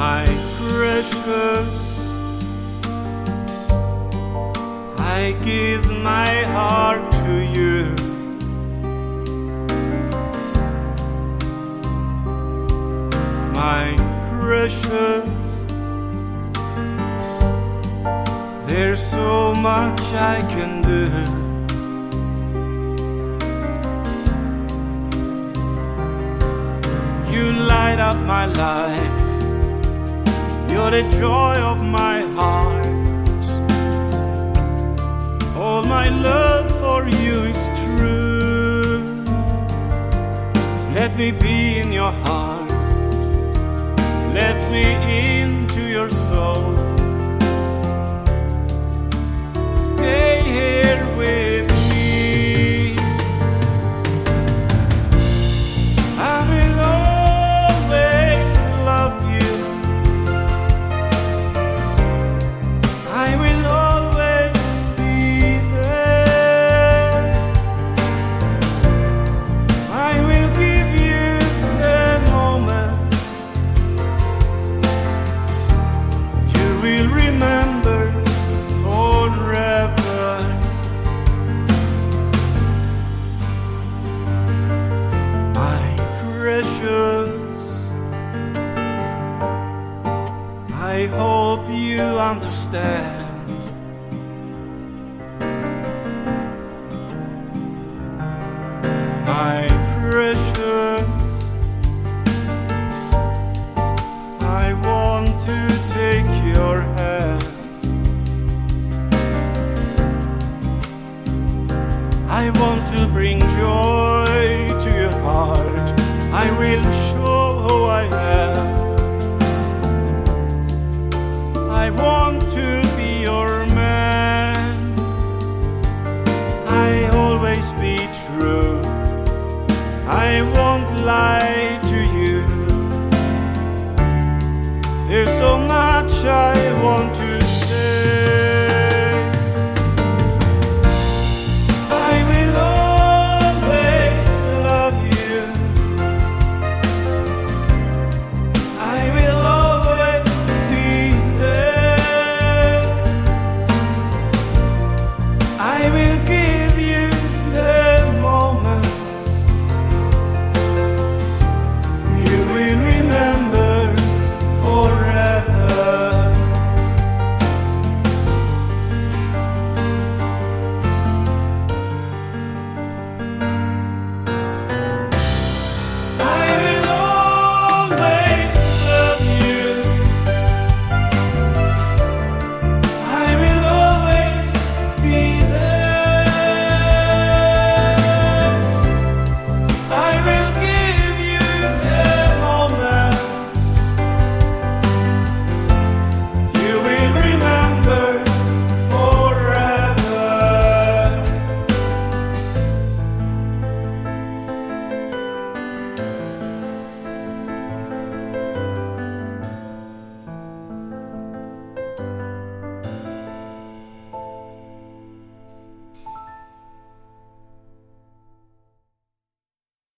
my precious. I give my heart to you. My precious. There's so much I can do. You light up my life. You're the joy of my heart. All my love for you is true. Let me be in your heart. Let me into your soul. Hope you understand. My precious, I want to take your hand. I want to bring joy to your heart. I will show I want to be your man. I'll always be true. I won't lie to you. There's so much I want to.